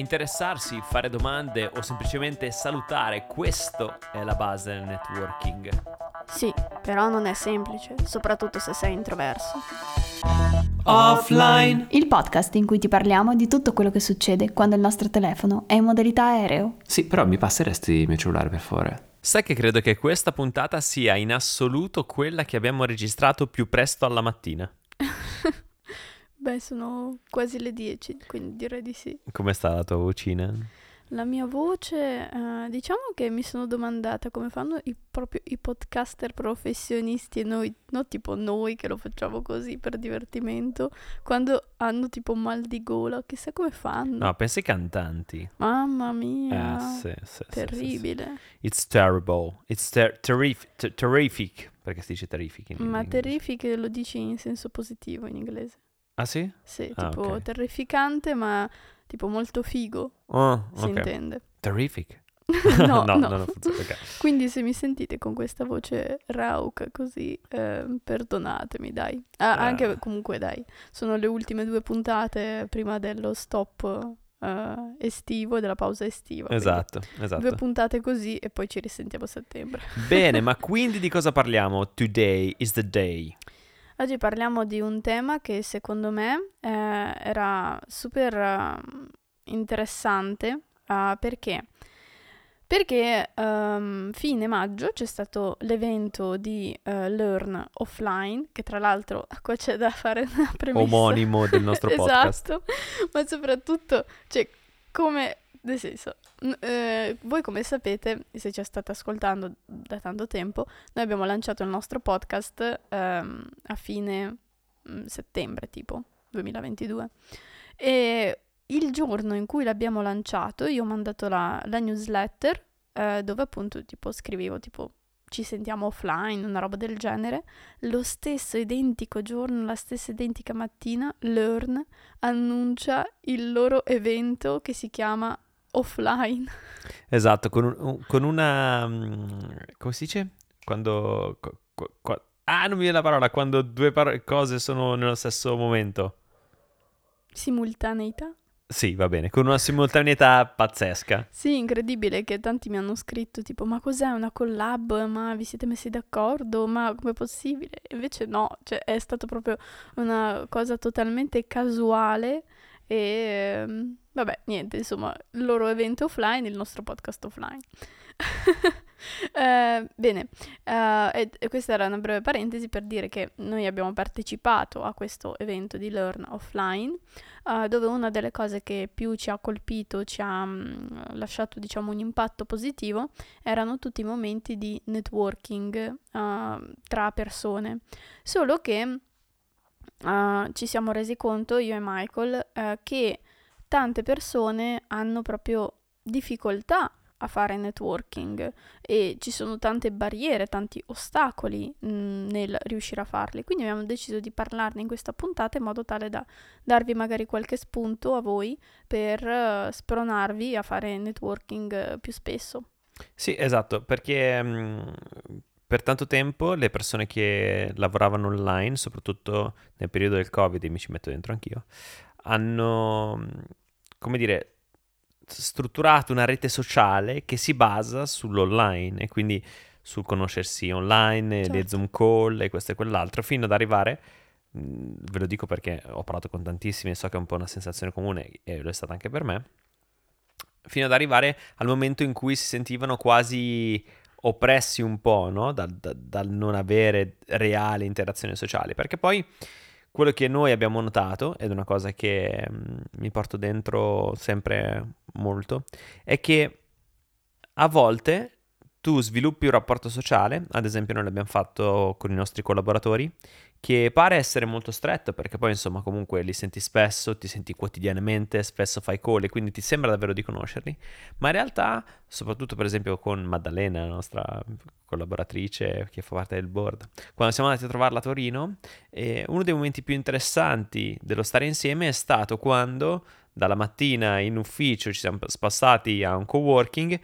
interessarsi, fare domande o semplicemente salutare, questo è la base del networking. Sì, però non è semplice, soprattutto se sei introverso. Offline. Il podcast in cui ti parliamo di tutto quello che succede quando il nostro telefono è in modalità aereo. Sì, però mi passeresti il mio cellulare per favore. Sai che credo che questa puntata sia in assoluto quella che abbiamo registrato più presto alla mattina. Beh, sono quasi le 10, quindi direi di sì. Come sta la tua vocina? La mia voce, eh, diciamo che mi sono domandata come fanno i, proprio i podcaster professionisti e noi, non tipo noi che lo facciamo così per divertimento, quando hanno tipo mal di gola, chissà come fanno. No, pensi ai cantanti. Mamma mia, Eh, sì, sì, terribile. sì, sì. It's terrible. It's ter- terrif- ter- terrific. Perché si dice terrific in Ma in inglese? terrific lo dici in senso positivo in inglese. Ah sì? Sì, Ah, tipo ok. terrificante, ma tipo molto figo, Oh, si ok. intende. Terrific. no, no, no. non funziona. ok. Quindi se mi sentite con questa voce rauca così, eh, perdonatemi, dai. Ah, Eh. Anche comunque, dai, sono le ultime due puntate prima dello stop eh, estivo e della pausa estiva. quindi Esatto, Due esatto. puntate così e poi ci risentiamo a settembre. Bene, ma quindi di cosa parliamo? Today is the day. Oggi parliamo di un tema che secondo me eh, era super eh, interessante eh, perché? Perché ehm, fine maggio c'è stato l'evento di eh, Learn Offline, che tra l'altro qua c'è da fare una premessa. Omonimo del nostro podcast. esatto, ma soprattutto, cioè, come, nel senso, eh, voi come sapete, se ci state ascoltando da tanto tempo, noi abbiamo lanciato il nostro podcast ehm, a fine mm, settembre, tipo 2022. E il giorno in cui l'abbiamo lanciato, io ho mandato la, la newsletter eh, dove appunto tipo scrivevo tipo ci sentiamo offline, una roba del genere. Lo stesso identico giorno, la stessa identica mattina, Learn annuncia il loro evento che si chiama Offline. Esatto, con, un- con una... mm, come si dice? Quando... co- co- ah, non mi viene la parola, quando due par- cose sono nello stesso momento. Simultaneità? Sì, va bene, con una simultaneità pazzesca. Sì, incredibile che tanti mi hanno scritto tipo ma cos'è una collab? Ma vi siete messi d'accordo? Ma com'è possibile? Invece no, cioè è stata proprio una cosa totalmente casuale e ehm, vabbè, niente, insomma, il loro evento offline, il nostro podcast offline. Eh, bene, eh, e, e questa era una breve parentesi per dire che noi abbiamo partecipato a questo evento di Learn Offline eh, dove una delle cose che più ci ha colpito, ci ha mm, lasciato diciamo un impatto positivo, erano tutti i momenti di networking eh, tra persone. Solo che eh, ci siamo resi conto, io e Michael, eh, che tante persone hanno proprio difficoltà a fare networking e ci sono tante barriere, tanti ostacoli mh, nel riuscire a farli. Quindi abbiamo deciso di parlarne in questa puntata in modo tale da darvi magari qualche spunto a voi per eh, spronarvi a fare networking eh, più spesso. Sì, esatto, perché mm, per tanto tempo le persone che lavoravano online, soprattutto nel periodo del Covid, e mi ci metto dentro anch'io, hanno, mm, come dire, strutturato una rete sociale che si basa sull'online e quindi sul conoscersi online, le Certo. Zoom call e questo e quell'altro, fino ad arrivare, ve lo dico perché ho parlato con tantissimi e so che è un po' una sensazione comune e lo è stata anche per me, fino ad arrivare al momento in cui si sentivano quasi oppressi un po', no? Dal, da- dal non avere reale interazione sociale, perché poi quello che noi abbiamo notato, ed è una cosa che mm, mi porto dentro sempre molto, è che a volte tu sviluppi un rapporto sociale, ad esempio noi l'abbiamo fatto con i nostri collaboratori, che pare essere molto stretto perché poi insomma comunque li senti spesso, ti senti quotidianamente, spesso fai call e quindi ti sembra davvero di conoscerli, ma in realtà, soprattutto per esempio con Maddalena, la nostra collaboratrice che fa parte del board, quando siamo andati a trovarla a Torino, eh, uno dei momenti più interessanti dello stare insieme è stato quando dalla mattina in ufficio ci siamo spassati a un coworking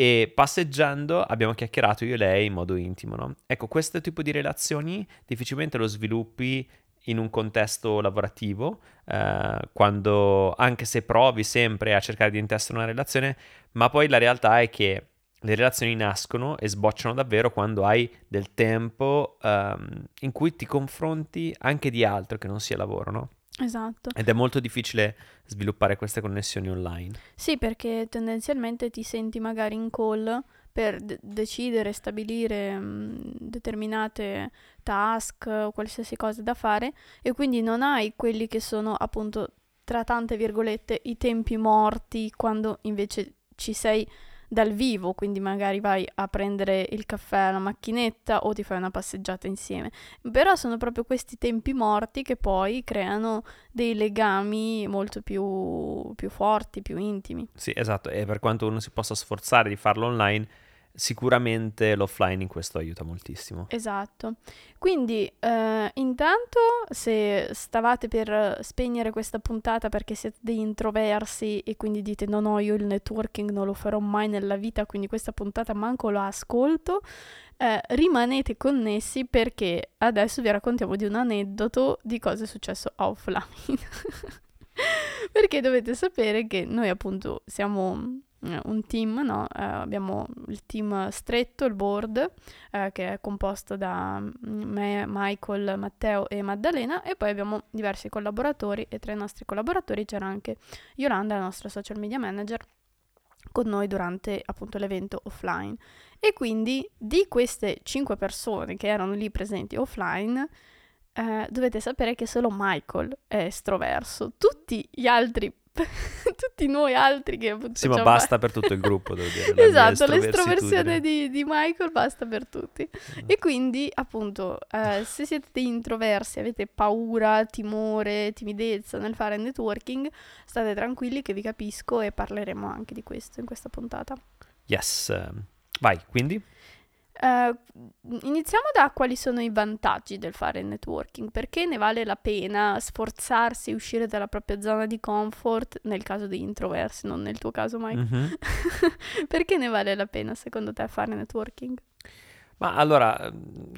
e passeggiando abbiamo chiacchierato io e lei in modo intimo, no? Ecco, questo tipo di relazioni difficilmente lo sviluppi in un contesto lavorativo, eh, quando anche se provi sempre a cercare di intestare una relazione, ma poi la realtà è che le relazioni nascono e sbocciano davvero quando hai del tempo um, in cui ti confronti anche di altro che non sia lavoro, no? Esatto. Ed è molto difficile sviluppare queste connessioni online. Sì, perché tendenzialmente ti senti magari in call per d- decidere, stabilire mh, determinate task o qualsiasi cosa da fare e quindi non hai quelli che sono appunto tra tante virgolette i tempi morti quando invece ci sei dal vivo, quindi magari vai a prendere il caffè alla macchinetta o ti fai una passeggiata insieme. Però sono proprio questi tempi morti che poi creano dei legami molto più, più forti, più intimi. Sì, esatto, e per quanto uno si possa sforzare di farlo online, sicuramente l'offline in questo aiuta moltissimo. Esatto. Quindi, eh, intanto, se stavate per spegnere questa puntata perché siete dei introversi e quindi dite no, no, io il networking non lo farò mai nella vita, quindi questa puntata manco la ascolto, eh, rimanete connessi perché adesso vi raccontiamo di un aneddoto di cosa è successo offline. perché dovete sapere che noi appunto siamo un team, no? eh, abbiamo il team stretto, il board, eh, che è composto da mm, me, Michael, Matteo e Maddalena, e poi abbiamo diversi collaboratori e tra i nostri collaboratori c'era anche Yolanda, la nostra social media manager, con noi durante appunto l'evento offline. E quindi di queste cinque persone che erano lì presenti offline, eh, dovete sapere che solo Michael è estroverso. Tutti gli altri tutti noi altri che Sì, ma basta per tutto il gruppo, devo dire. esatto, l'estroversione di, di, Michael basta per tutti. Mm. E quindi, appunto, eh, se siete introversi, avete paura, timore, timidezza nel fare networking, state tranquilli che vi capisco e parleremo anche di questo in questa puntata. Yes. Vai, quindi? Uh, iniziamo da quali sono i vantaggi del fare networking, perché ne vale la pena sforzarsi e uscire dalla propria zona di comfort nel caso di introversi, non nel tuo caso Mike. Mm-hmm. perché ne vale la pena secondo te fare networking? Ma allora,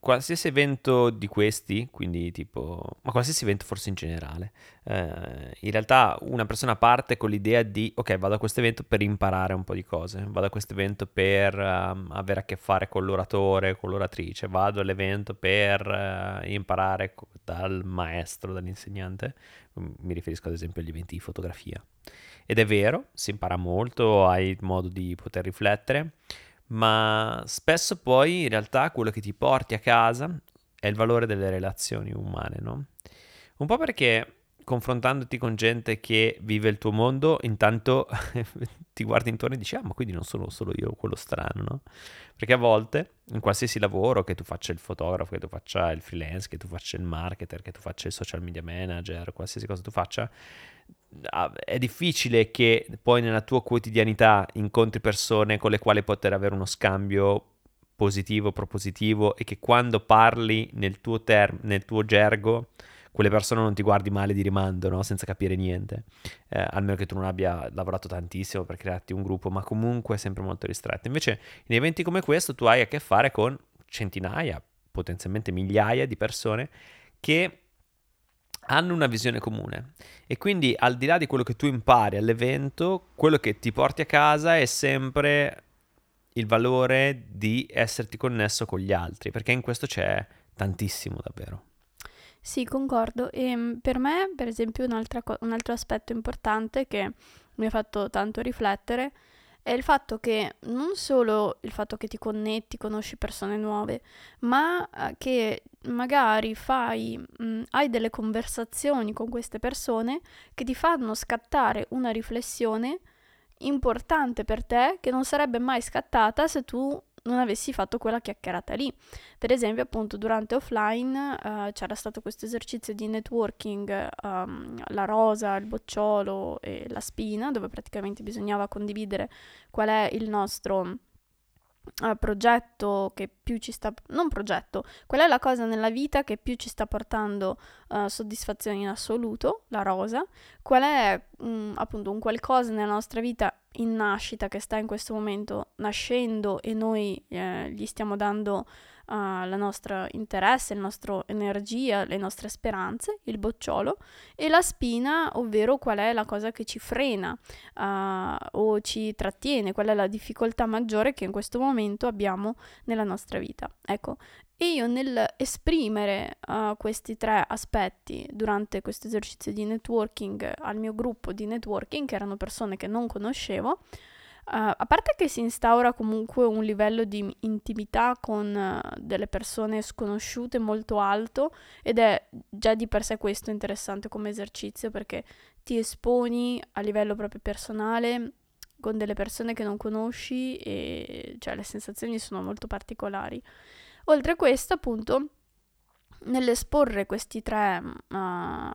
qualsiasi evento di questi, quindi tipo, ma qualsiasi evento forse in generale, eh, in realtà una persona parte con l'idea di, ok, vado a questo evento per imparare un po' di cose, vado a questo evento per um, avere a che fare con l'oratore, con l'oratrice, vado all'evento per uh, imparare dal maestro, dall'insegnante, mi riferisco ad esempio agli eventi di fotografia. Ed è vero, si impara molto, hai modo di poter riflettere ma spesso poi in realtà quello che ti porti a casa è il valore delle relazioni umane, no? Un po' perché confrontandoti con gente che vive il tuo mondo, intanto ti guardi intorno e dici, ah, ma quindi non sono solo io quello strano, no? Perché a volte, in qualsiasi lavoro, che tu faccia il fotografo, che tu faccia il freelance, che tu faccia il marketer, che tu faccia il social media manager, qualsiasi cosa tu faccia, è difficile che poi nella tua quotidianità incontri persone con le quali poter avere uno scambio positivo, propositivo e che quando parli nel tuo, term- nel tuo gergo quelle persone non ti guardi male di rimando, no? senza capire niente, eh, almeno che tu non abbia lavorato tantissimo per crearti un gruppo, ma comunque sempre molto ristretto. Invece in eventi come questo tu hai a che fare con centinaia, potenzialmente migliaia di persone che hanno una visione comune e quindi al di là di quello che tu impari all'evento, quello che ti porti a casa è sempre il valore di esserti connesso con gli altri, perché in questo c'è tantissimo davvero. Sì, concordo. E ehm, per me, per esempio, co- un altro aspetto importante che mi ha fatto tanto riflettere è il fatto che non solo il fatto che ti connetti, conosci persone nuove, ma eh, che magari fai, mh, mm, hai delle conversazioni con queste persone che ti fanno scattare una riflessione importante per te che non sarebbe mai scattata se tu non avessi fatto quella chiacchierata lì. Per esempio, appunto, durante offline uh, c'era stato questo esercizio di networking, um, la rosa, il bocciolo e la spina, dove praticamente bisognava condividere qual è il nostro Uh, progetto che più ci sta, non progetto, qual è la cosa nella vita che più ci sta portando uh, soddisfazione in assoluto, la rosa, qual è um, appunto un qualcosa nella nostra vita in nascita, che sta in questo momento nascendo e noi eh, gli stiamo dando uh, il nostro interesse, la nostra energia, le nostre speranze, il bocciolo, e la spina, ovvero qual è la cosa che ci frena uh, o ci trattiene, qual è la difficoltà maggiore che in questo momento abbiamo nella nostra vita. Ecco, e io nel esprimere uh, questi tre aspetti durante questo esercizio di networking al mio gruppo di networking, che erano persone che non conoscevo, Uh, a parte che si instaura comunque un livello di intimità con uh, delle persone sconosciute molto alto ed è già di per sé questo interessante come esercizio perché ti esponi a livello proprio personale con delle persone che non conosci e cioè le sensazioni sono molto particolari. Oltre a questo, appunto, nell'esporre questi tre uh,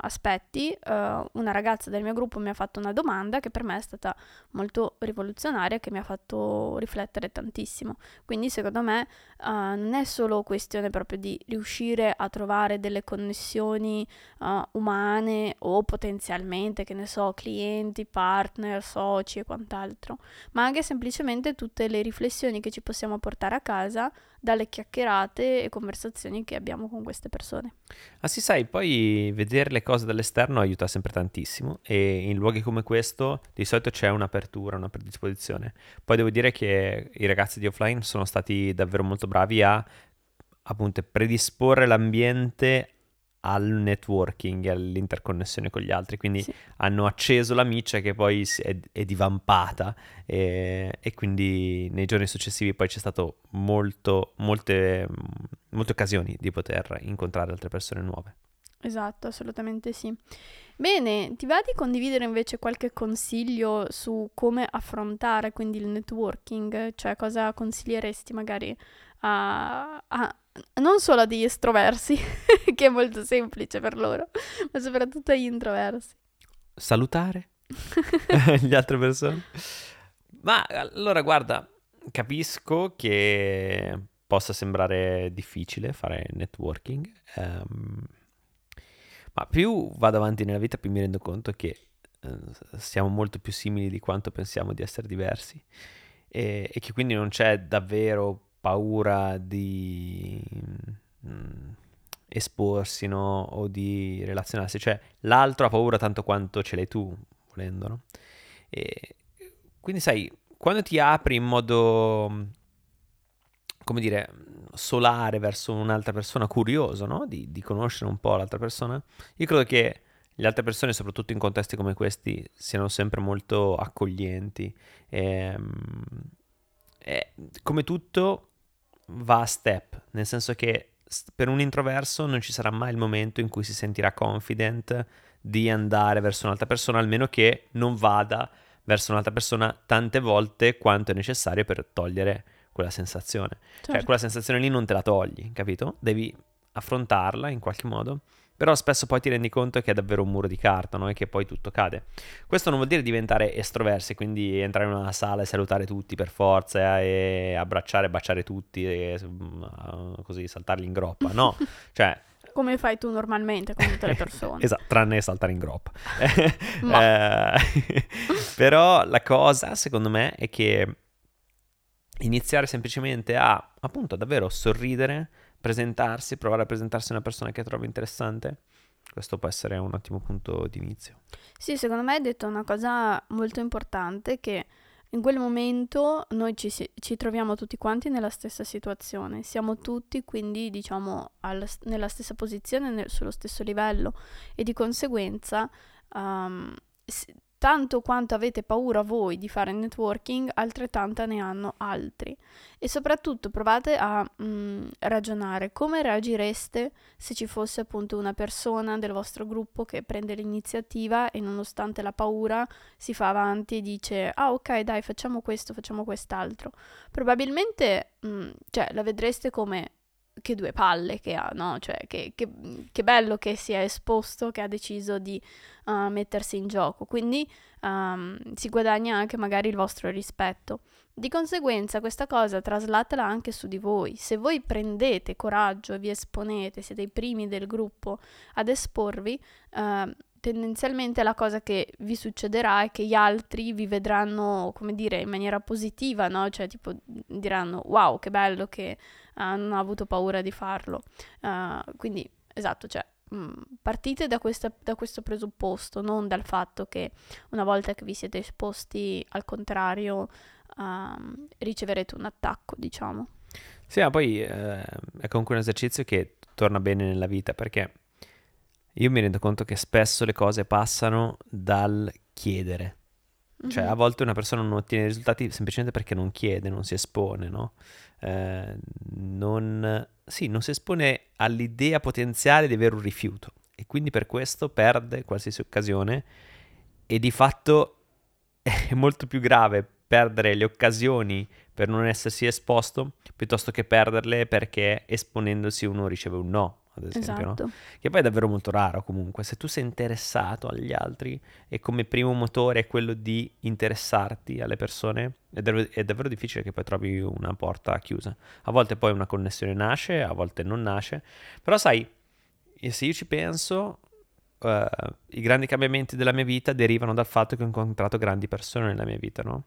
aspetti, uh, una ragazza del mio gruppo mi ha fatto una domanda che per me è stata molto rivoluzionaria, che mi ha fatto riflettere tantissimo. Quindi secondo me uh, non è solo questione proprio di riuscire a trovare delle connessioni umane o potenzialmente, che ne so, clienti, partner, soci e quant'altro, ma anche semplicemente tutte le riflessioni che ci possiamo portare a casa dalle chiacchierate e conversazioni che abbiamo con queste persone. Ah sì, sai, poi vedere le cose dall'esterno aiuta sempre tantissimo e in luoghi come questo di solito c'è un'apertura, una predisposizione. Poi devo dire che i ragazzi di offline sono stati davvero molto bravi a appunto predisporre l'ambiente al networking, all'interconnessione con gli altri, quindi sì. hanno acceso la miccia che poi è, è divampata e, e, quindi nei giorni successivi poi c'è stato molto, molte, molte occasioni di poter incontrare altre persone nuove. Esatto, assolutamente sì. Bene, ti va di condividere invece qualche consiglio su come affrontare quindi il networking? Cioè cosa consiglieresti magari a, a non solo a degli estroversi, che è molto semplice per loro, ma soprattutto agli introversi. Salutare le altre persone. Ma allora guarda, capisco che possa sembrare difficile fare networking, um, ma più vado avanti nella vita più mi rendo conto che uh, siamo molto più simili di quanto pensiamo di essere diversi e, e che quindi non c'è davvero paura di mh, mm, esporsi no? o di relazionarsi, cioè l'altro ha paura tanto quanto ce l'hai tu, volendo. No? E quindi sai, quando ti apri in modo, come dire, solare verso un'altra persona, curioso no? di, di conoscere un po' l'altra persona, io credo che le altre persone, soprattutto in contesti come questi, siano sempre molto accoglienti. E, ehm, e, come tutto, va a step, nel senso che per un introverso non ci sarà mai il momento in cui si sentirà confident di andare verso un'altra persona, almeno che non vada verso un'altra persona tante volte quanto è necessario per togliere quella sensazione. Cioè, certo. Cioè, quella sensazione lì non te la togli, capito? Devi affrontarla in qualche modo però spesso poi ti rendi conto che è davvero un muro di carta no? e che poi tutto cade. Questo non vuol dire diventare estroversi, quindi entrare in una sala e salutare tutti per forza e abbracciare e baciare tutti e mm, così saltarli in groppa, no, cioè come fai tu normalmente con tutte le persone. esatto, tranne saltare in groppa. eh, però la cosa, secondo me, è che iniziare semplicemente a, appunto, davvero sorridere, presentarsi, provare a presentarsi a una persona che trovi interessante. Questo può essere un ottimo punto di inizio. Sì, secondo me hai detto una cosa molto importante che in quel momento noi ci, ci troviamo tutti quanti nella stessa situazione, siamo tutti quindi diciamo al, nella stessa posizione, nel, sullo stesso livello e di conseguenza um, tanto quanto avete paura voi di fare networking, altrettanta ne hanno altri. E soprattutto provate a mm, ragionare come reagireste se ci fosse appunto una persona del vostro gruppo che prende l'iniziativa e nonostante la paura si fa avanti e dice ah ok dai facciamo questo, facciamo quest'altro. Probabilmente mm, cioè, la vedreste come che due palle che ha, no? Cioè, che, che, che bello che si è esposto, che ha deciso di uh, mettersi in gioco. Quindi um, si guadagna anche magari il vostro rispetto. Di conseguenza, questa cosa traslatela anche su di voi. Se voi prendete coraggio e vi esponete, siete i primi del gruppo ad esporvi, uh, tendenzialmente la cosa che vi succederà è che gli altri vi vedranno, come dire, in maniera positiva, no? Cioè, tipo, diranno, wow, che bello che uh, non ha avuto paura di farlo. Uh, quindi, esatto, cioè, mm, partite da, questa, da, questo presupposto, non dal fatto che una volta che vi siete esposti al contrario uh, riceverete un attacco, diciamo. Sì, ma poi eh, è comunque un esercizio che torna bene nella vita perché io mi rendo conto che spesso le cose passano dal chiedere. Mm-hmm. Cioè, a volte una persona non ottiene risultati semplicemente perché non chiede, non si espone, no? Eh, non, sì, non si espone all'idea potenziale di avere un rifiuto e quindi per questo perde qualsiasi occasione e di fatto è molto più grave perdere le occasioni per non essersi esposto piuttosto che perderle perché esponendosi uno riceve un no ad esempio, esatto. no? Che poi è davvero molto raro comunque. Se tu sei interessato agli altri e come primo motore è quello di interessarti alle persone, è, dav- è davvero difficile che poi trovi una porta chiusa. A volte poi una connessione nasce, a volte non nasce. Però sai, se io ci penso, uh, i grandi cambiamenti della mia vita derivano dal fatto che ho incontrato grandi persone nella mia vita, no?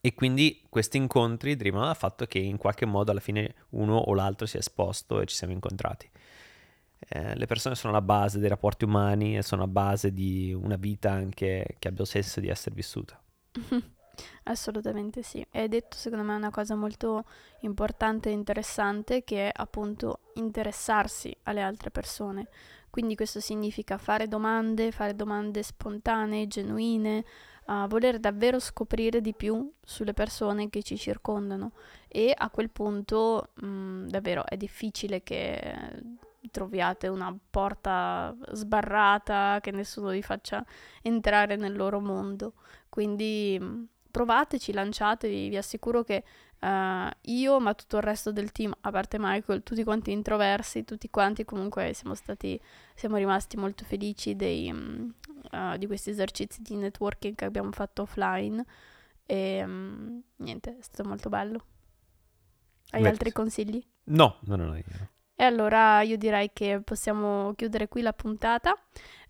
E quindi questi incontri derivano dal fatto che in qualche modo alla fine uno o l'altro si è esposto e ci siamo incontrati. Eh, le persone sono la base dei rapporti umani e sono la base di una vita anche che abbia senso di essere vissuta. Assolutamente sì. Hai detto secondo me una cosa molto importante e interessante che è appunto interessarsi alle altre persone. Quindi questo significa fare domande, fare domande spontanee, genuine, a voler davvero scoprire di più sulle persone che ci circondano e a quel punto mh, mm, davvero è difficile che troviate una porta sbarrata che nessuno vi faccia entrare nel loro mondo. Quindi mm, provateci, lanciatevi, vi assicuro che uh, io, ma tutto il resto del team, a parte Michael, tutti quanti introversi, tutti quanti comunque siamo stati, siamo rimasti molto felici dei, um, uh, di questi esercizi di networking che abbiamo fatto offline e um, niente, è stato molto bello. Hai Beh, altri consigli? No, no, no, no. Io. E allora io direi che possiamo chiudere qui la puntata.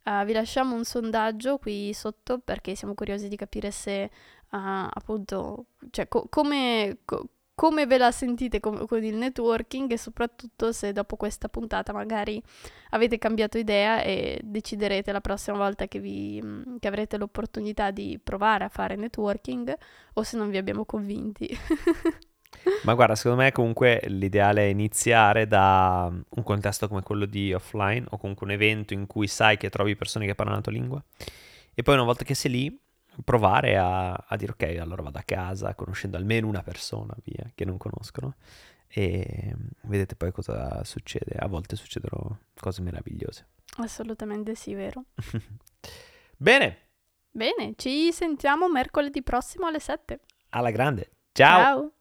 Uh, vi lasciamo un sondaggio qui sotto perché siamo curiosi di capire se uh, appunto, cioè co- come, co- come ve la sentite con, con, il networking e soprattutto se dopo questa puntata magari avete cambiato idea e deciderete la prossima volta che, vi, che avrete l'opportunità di provare a fare networking o se non vi abbiamo convinti. Ma guarda, secondo me comunque l'ideale è iniziare da un contesto come quello di offline o comunque un evento in cui sai che trovi persone che parlano la tua lingua e poi una volta che sei lì provare a, a dire ok, allora vado a casa conoscendo almeno una persona via che non conoscono e vedete poi cosa succede. A volte succedono cose meravigliose. Assolutamente sì, vero. Bene. Bene, ci sentiamo mercoledì prossimo alle 7. Alla grande. Ciao. Ciao.